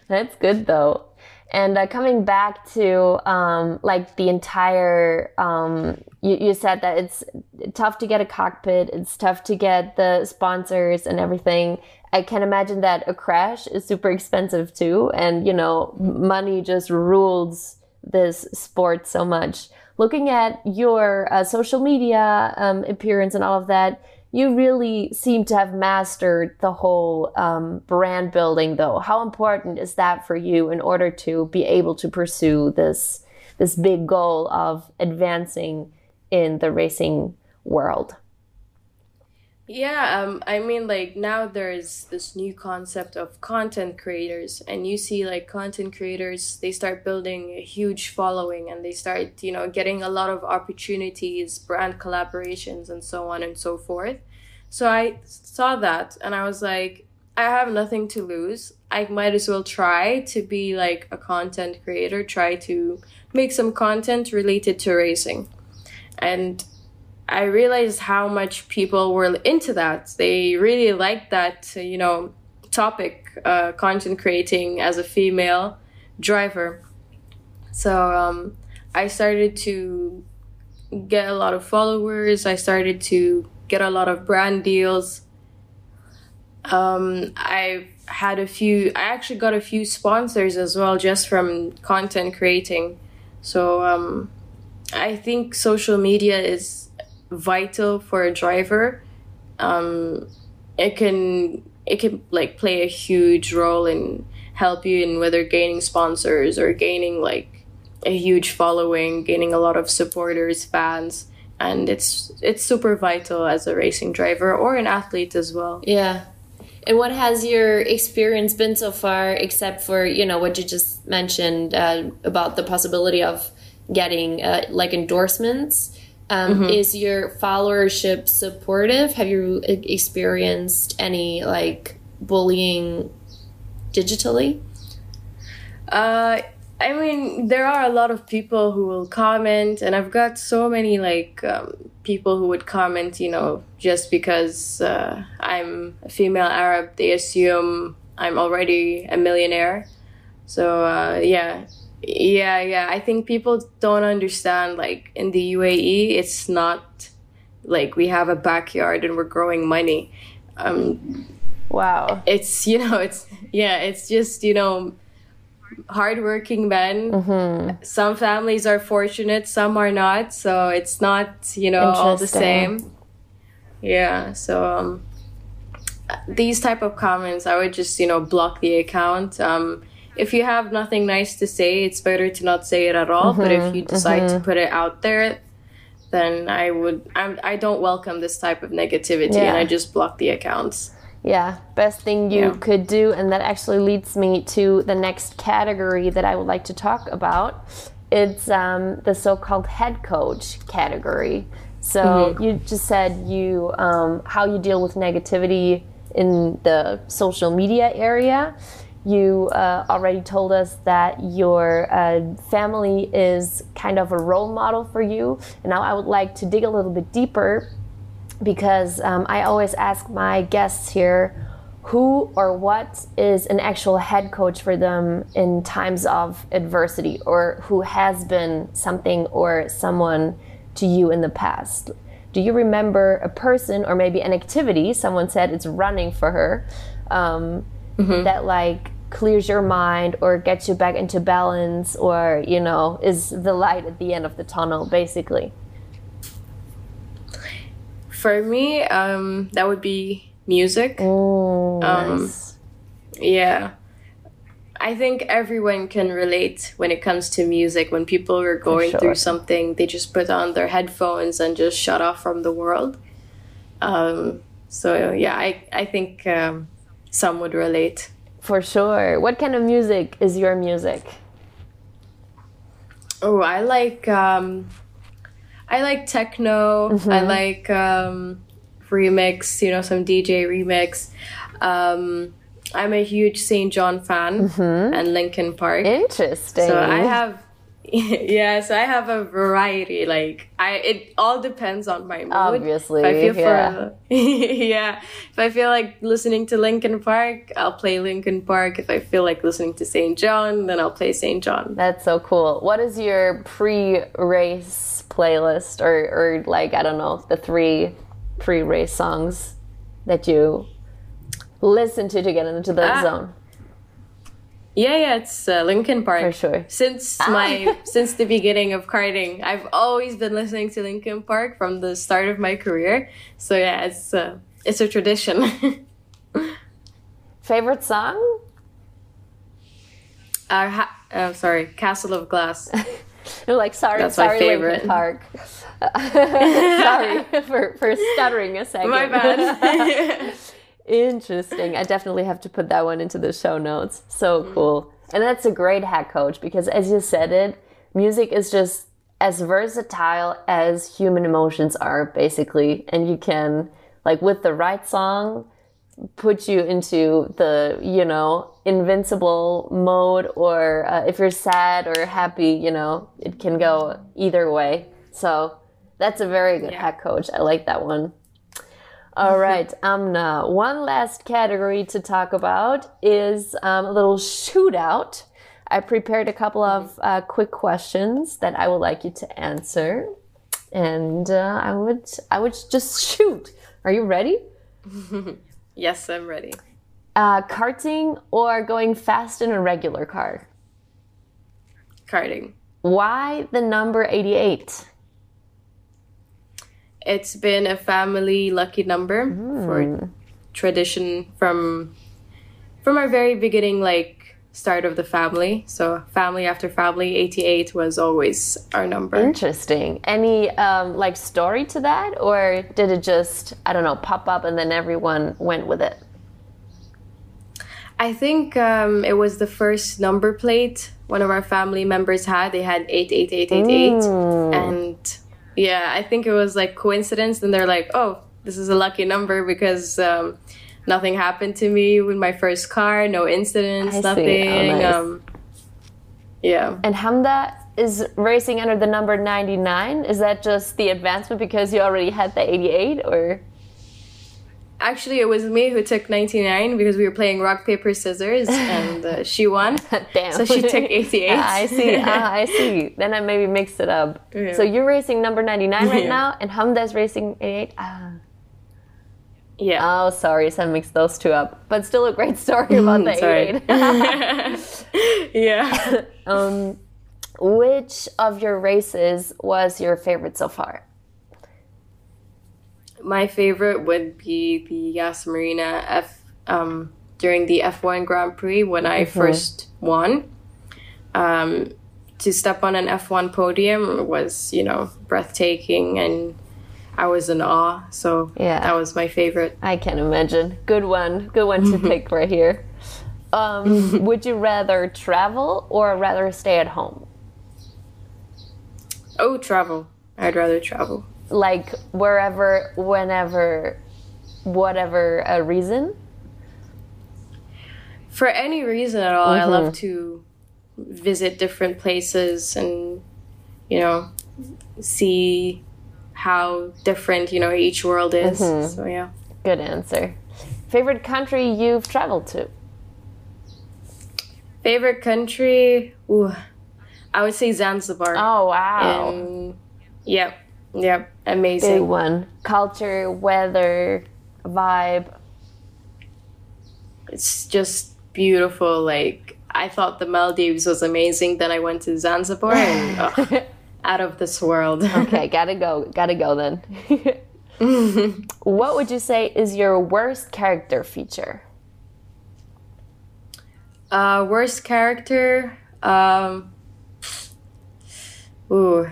That's good though. And uh, coming back to um, like the entire, um, you, you said that it's tough to get a cockpit, it's tough to get the sponsors and everything. I can imagine that a crash is super expensive too. And, you know, money just rules this sport so much. Looking at your uh, social media um, appearance and all of that, you really seem to have mastered the whole um, brand building, though. How important is that for you in order to be able to pursue this this big goal of advancing in the racing world? Yeah, um, I mean, like now there's this new concept of content creators, and you see like content creators, they start building a huge following, and they start, you know, getting a lot of opportunities, brand collaborations, and so on and so forth. So I saw that, and I was like, I have nothing to lose. I might as well try to be like a content creator, try to make some content related to racing, and I realized how much people were into that. They really liked that, you know, topic, uh, content creating as a female driver. So um, I started to get a lot of followers. I started to get a lot of brand deals. Um, I had a few. I actually got a few sponsors as well, just from content creating. So um, I think social media is vital for a driver. Um, it can it can like play a huge role in help you in whether gaining sponsors or gaining like a huge following, gaining a lot of supporters, fans, and it's it's super vital as a racing driver or an athlete as well. Yeah. And what has your experience been so far, except for you know what you just mentioned uh, about the possibility of getting uh, like endorsements? Um, Is your followership supportive? Have you experienced any like bullying digitally? Uh, I mean, there are a lot of people who will comment, and I've got so many like um, people who would comment, you know, just because uh, I'm a female Arab, they assume I'm already a millionaire. So uh, yeah, yeah, yeah. I think people don't understand. Like in the UAE, it's not like we have a backyard and we're growing money. Um, Wow. it's you know it's yeah it's just you know hardworking men some families are fortunate some are not so it's not you know all the same yeah so um these type of comments i would just you know block the account um if you have nothing nice to say it's better to not say it at all but if you decide to put it out there then i would I'm, i don't welcome this type of negativity Yeah. and i just block the accounts Yeah, best thing you Yeah. could do. And that actually leads me to the next category that I would like to talk about. It's um, the so called head coach category. So you just said you um, how you deal with negativity in the social media area. You uh, already told us that your uh, family is kind of a role model for you. And now I would like to dig a little bit deeper because um, I always ask my guests here, who or what is an actual head coach for them in times of adversity or who has been something or someone to you in the past do you remember a person or maybe an activity someone said it's running for her um, mm-hmm. that like clears your mind or gets you back into balance or you know is the light at the end of the tunnel basically for me um, that would be music. Oh, um, nice. Yeah. I think everyone can relate when it comes to music. When people are going sure. through something, they just put on their headphones and just shut off from the world. Um, so yeah, I I think um, some would relate. For sure. What kind of music is your music? Oh, I like um, I like techno. Mm-hmm. I like um, remix, you know, some DJ remix. Um, I'm a huge St. John fan mm-hmm. and Linkin Park. Interesting. So I have yes, I have a variety. Like I, it all depends on my mood. Obviously, if I feel yeah. for yeah. If I feel like listening to Linkin Park, I'll play Linkin Park. If I feel like listening to St. John, then I'll play St. John. That's so cool. What is your pre-race playlist, or or like I don't know the three pre-race songs that you listen to to get into the ah. zone? Yeah, yeah, it's uh, Linkin Park for sure. Since ah. my since the beginning of karting, I've always been listening to Linkin Park from the start of my career. So yeah, it's uh, it's a tradition. Favorite song? Uh, ha- uh, sorry, Castle of Glass. like sorry, That's sorry, Linkin Park. Sorry for, for stuttering a second. My bad. Interesting. I definitely have to put that one into the show notes. So cool. And that's a great hack coach because as you said it, music is just as versatile as human emotions are basically and you can like with the right song put you into the you know invincible mode or uh, if you're sad or happy you know it can go either way so that's a very good yeah. hack coach. I like that one. All right, Amna. One last category to talk about is um, a little shootout. I prepared a couple of uh, quick questions that I would like you to answer, and uh, I would I would just shoot. Are you ready? yes, I'm ready. Uh, karting or going fast in a regular car? Karting. Why the number eighty-eight? It's been a family lucky number mm. for tradition from from our very beginning like start of the family. So family after family 88 was always our number. Interesting. Any um, like story to that? Or did it just i don't know pop up and then everyone went with it? I think um, it was the first number plate one of our family members had. They had 88888 mm. and yeah, I think it was like coincidence. And they're like, oh, this is a lucky number because um, nothing happened to me with my first car, no incidents, I nothing. Oh, nice. um, yeah. And Hamda is racing under the number 99. Is that just the advancement because you already had the 88 or? Actually, it was me who took 99 because we were playing rock, paper, scissors and uh, she won. Damn. So she took 88. ah, I see. Ah, I see. Then I maybe mixed it up. Yeah. So you're racing number 99 right yeah. now and Hamda's racing 88? Ah. Yeah. Oh, sorry. So I mixed those two up. But still a great story about the 88. yeah. um, which of your races was your favorite so far? My favorite would be the Yas Marina F um, during the F1 Grand Prix when I mm-hmm. first won. Um, to step on an F1 podium was, you know, breathtaking and I was in awe. So yeah. that was my favorite. I can imagine. Good one. Good one to pick right here. Um, would you rather travel or rather stay at home? Oh, travel. I'd rather travel like wherever, whenever, whatever a reason? For any reason at all, mm-hmm. I love to visit different places and, you know, see how different, you know, each world is. Mm-hmm. So, yeah. Good answer. favorite country you've traveled to? Favorite country? Ooh, I would say Zanzibar. Oh wow! And, yep, yep, amazing. Big one. Culture, weather, vibe. It's just beautiful. Like I thought the Maldives was amazing. Then I went to Zanzibar and oh, out of this world. okay, gotta go. Gotta go then. what would you say is your worst character feature? Uh, worst character. Um, ooh.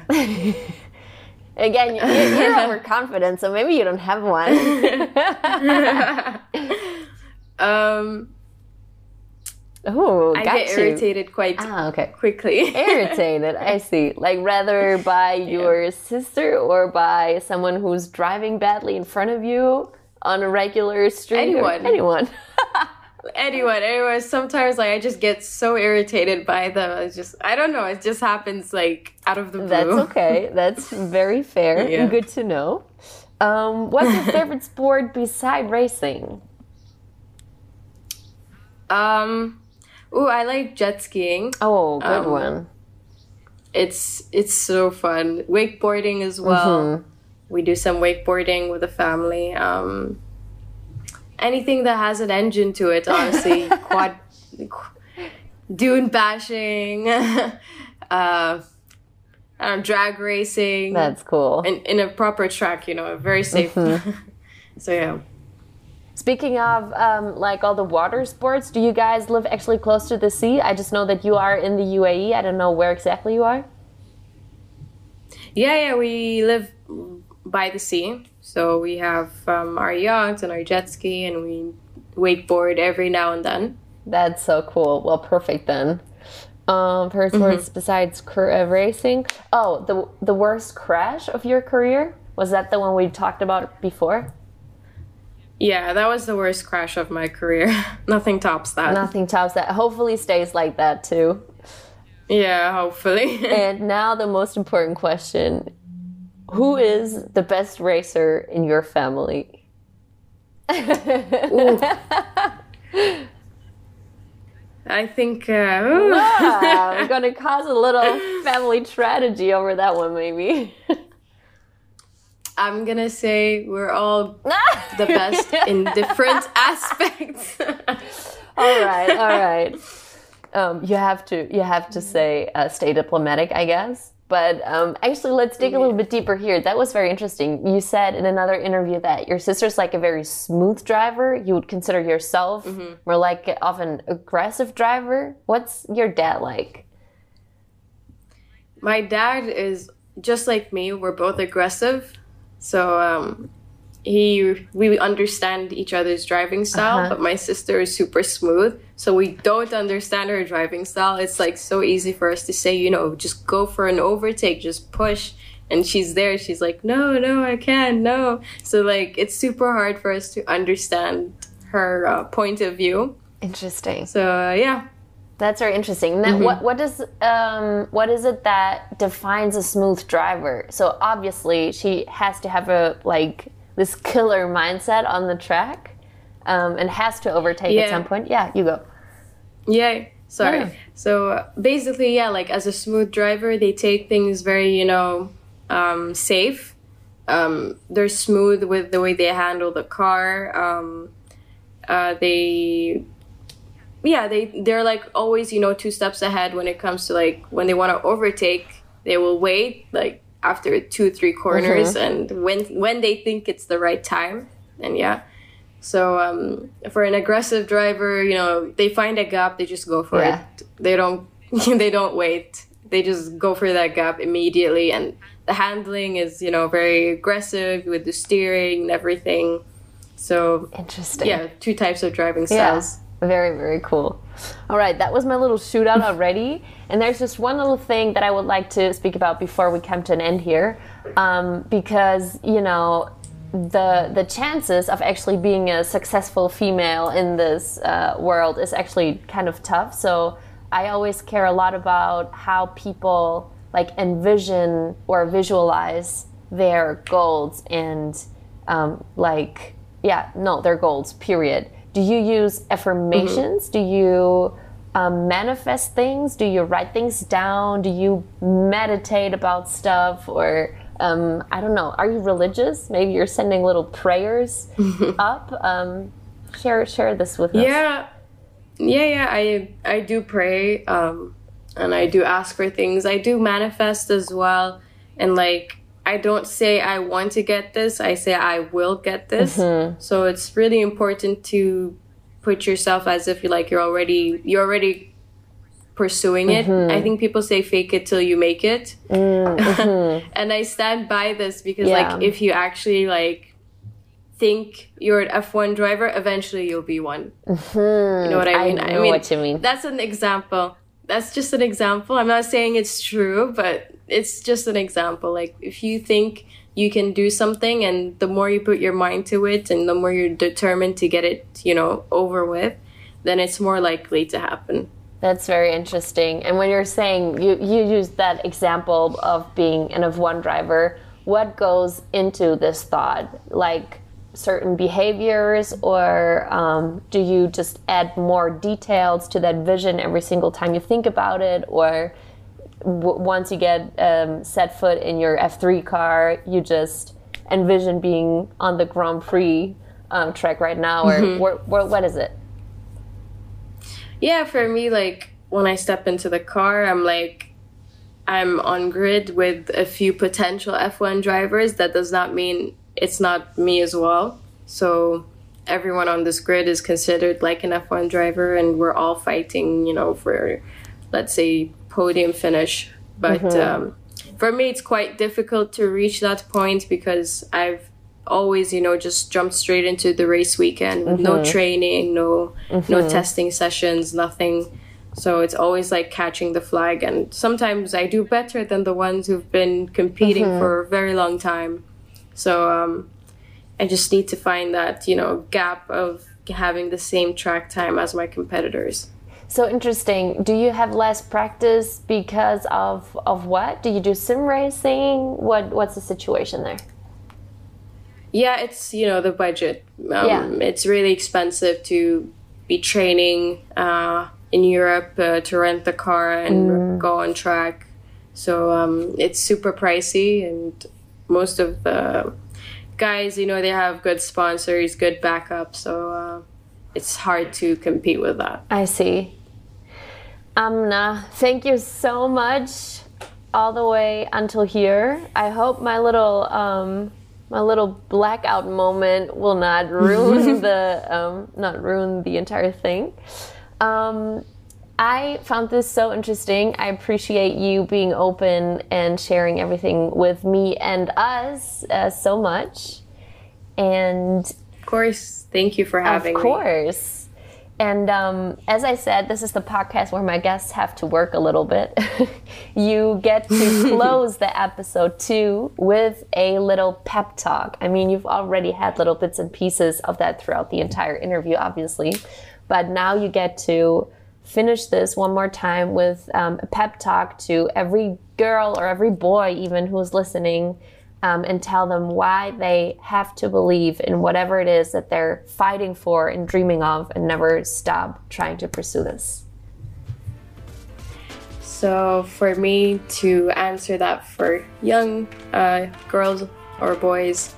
Again, you're, you're overconfident, so maybe you don't have one. um. Oh, I get you. irritated quite ah, okay. quickly. irritated, I see. Like rather by your sister or by someone who's driving badly in front of you on a regular street. Anyone. anyone. Anyone, anyone. Sometimes like I just get so irritated by them. It's just I don't know. It just happens like out of the blue. That's okay. That's very fair. Yeah. Good to know. Um, what's your favorite sport beside racing? Um, Oh, I like jet skiing. Oh, good um, one. It's it's so fun. Wakeboarding as well. Mm-hmm. We do some wakeboarding with the family. Um, anything that has an engine to it, honestly. Quad, dune bashing, uh, know, drag racing. That's cool. In, in a proper track, you know, very safe. Mm-hmm. so yeah. Speaking of um, like all the water sports, do you guys live actually close to the sea? I just know that you are in the UAE. I don't know where exactly you are. Yeah, yeah, we live by the sea. So we have um, our yacht and our jet ski, and we wakeboard every now and then. That's so cool. Well, perfect then. Um, first mm-hmm. words besides uh, racing. Oh, the the worst crash of your career was that the one we talked about before? Yeah, that was the worst crash of my career. Nothing tops that. Nothing tops that. Hopefully stays like that too. Yeah, hopefully. and now the most important question. Who is the best racer in your family? I think uh, wow, we're gonna cause a little family tragedy over that one, maybe. I'm gonna say we're all the best in different aspects. all right, all right. Um, you have to you have to say uh, stay diplomatic, I guess. But um, actually, let's dig a little bit deeper here. That was very interesting. You said in another interview that your sister's like a very smooth driver. You would consider yourself mm-hmm. more like of an aggressive driver. What's your dad like? My dad is just like me. We're both aggressive, so um, he we understand each other's driving style, uh-huh. but my sister is super smooth, so we don't understand her driving style. It's like so easy for us to say, you know, just go for an overtake, just push. And she's there. She's like, no, no, I can't, no. So like, it's super hard for us to understand her uh, point of view. Interesting. So uh, yeah, that's very interesting. Now, mm-hmm. what what does um, what is it that defines a smooth driver? So obviously, she has to have a like this killer mindset on the track, um, and has to overtake yeah. at some point. Yeah, you go. Yeah. Sorry. Yeah. So basically, yeah, like as a smooth driver, they take things very, you know, um, safe. Um, they're smooth with the way they handle the car. Um, uh, they yeah, they they're like always you know two steps ahead when it comes to like when they want to overtake, they will wait like after two three corners mm-hmm. and when when they think it's the right time and yeah. So um, for an aggressive driver, you know, they find a gap, they just go for yeah. it. They don't they don't wait. They just go for that gap immediately and the handling is, you know, very aggressive with the steering and everything. So interesting. Yeah, two types of driving styles. Yeah. Very, very cool. All right, that was my little shootout already. and there's just one little thing that I would like to speak about before we come to an end here. Um, because, you know, the the chances of actually being a successful female in this uh, world is actually kind of tough. So I always care a lot about how people like envision or visualize their goals and um, like yeah, no, they're goals, period. Do you use affirmations? Mm-hmm. Do you um, manifest things? Do you write things down? Do you meditate about stuff? Or, um, I don't know, are you religious? Maybe you're sending little prayers up? Um, share, share this with us. Yeah. Yeah, yeah, I I do pray, um, and I do ask for things. I do manifest as well, and like I don't say I want to get this, I say I will get this. Mm-hmm. So it's really important to put yourself as if you're like you're already you're already pursuing it. Mm-hmm. I think people say fake it till you make it. Mm-hmm. and I stand by this because yeah. like if you actually like think you're an F1 driver, eventually you'll be one. Mm-hmm. You know what I mean? I, I mean what you mean. That's an example. That's just an example. I'm not saying it's true, but it's just an example. Like if you think you can do something and the more you put your mind to it and the more you're determined to get it, you know, over with, then it's more likely to happen. That's very interesting. And when you're saying you, you use that example of being an F1 driver, what goes into this thought? Like certain behaviors, or um, do you just add more details to that vision every single time you think about it? Or once you get um, set foot in your F3 car, you just envision being on the Grand Prix um, track right now, or mm-hmm. what is it? Yeah, for me, like when I step into the car, I'm like, I'm on grid with a few potential F1 drivers. That does not mean it's not me as well. So everyone on this grid is considered like an F1 driver, and we're all fighting, you know, for let's say podium finish. But mm-hmm. um, for me, it's quite difficult to reach that point because I've always, you know, just jumped straight into the race weekend with mm-hmm. no training, no mm-hmm. no testing sessions, nothing. So it's always like catching the flag, and sometimes I do better than the ones who've been competing mm-hmm. for a very long time. So um, I just need to find that you know gap of having the same track time as my competitors. So interesting. Do you have less practice because of of what? Do you do sim racing? What what's the situation there? Yeah, it's you know the budget. Um, yeah. it's really expensive to be training uh, in Europe uh, to rent the car and mm. go on track. So um, it's super pricey, and most of the guys, you know, they have good sponsors, good backup. So uh, it's hard to compete with that. I see. Amna, thank you so much all the way until here. I hope my little um, my little blackout moment will not ruin the um, not ruin the entire thing. Um, I found this so interesting. I appreciate you being open and sharing everything with me and us uh, so much. And of course, thank you for having me. Of course. Me. And um, as I said, this is the podcast where my guests have to work a little bit. you get to close the episode too with a little pep talk. I mean, you've already had little bits and pieces of that throughout the entire interview, obviously. But now you get to finish this one more time with um, a pep talk to every girl or every boy, even who's listening um, and tell them why they have to believe in whatever it is that they're fighting for and dreaming of and never stop trying to pursue this? So, for me to answer that for young uh, girls or boys,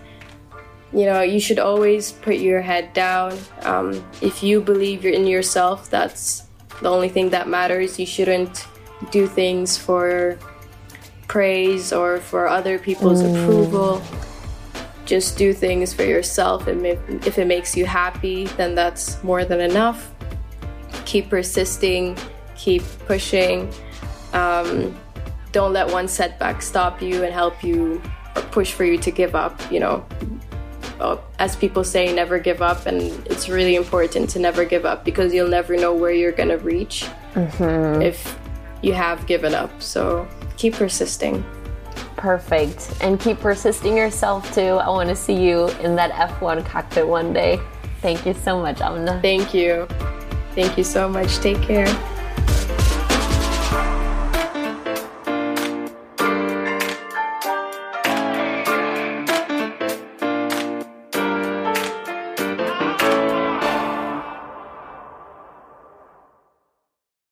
you know, you should always put your head down. Um, if you believe in yourself, that's the only thing that matters. You shouldn't do things for praise or for other people's mm. approval. Just do things for yourself. And if it makes you happy, then that's more than enough. Keep persisting, keep pushing. Um, don't let one setback stop you and help you or push for you to give up. You know, as people say, never give up. And it's really important to never give up because you'll never know where you're going to reach mm-hmm. if you have given up. So keep persisting. Perfect. And keep persisting yourself too. I want to see you in that F1 cockpit one day. Thank you so much, Amna. Thank you. Thank you so much. Take care.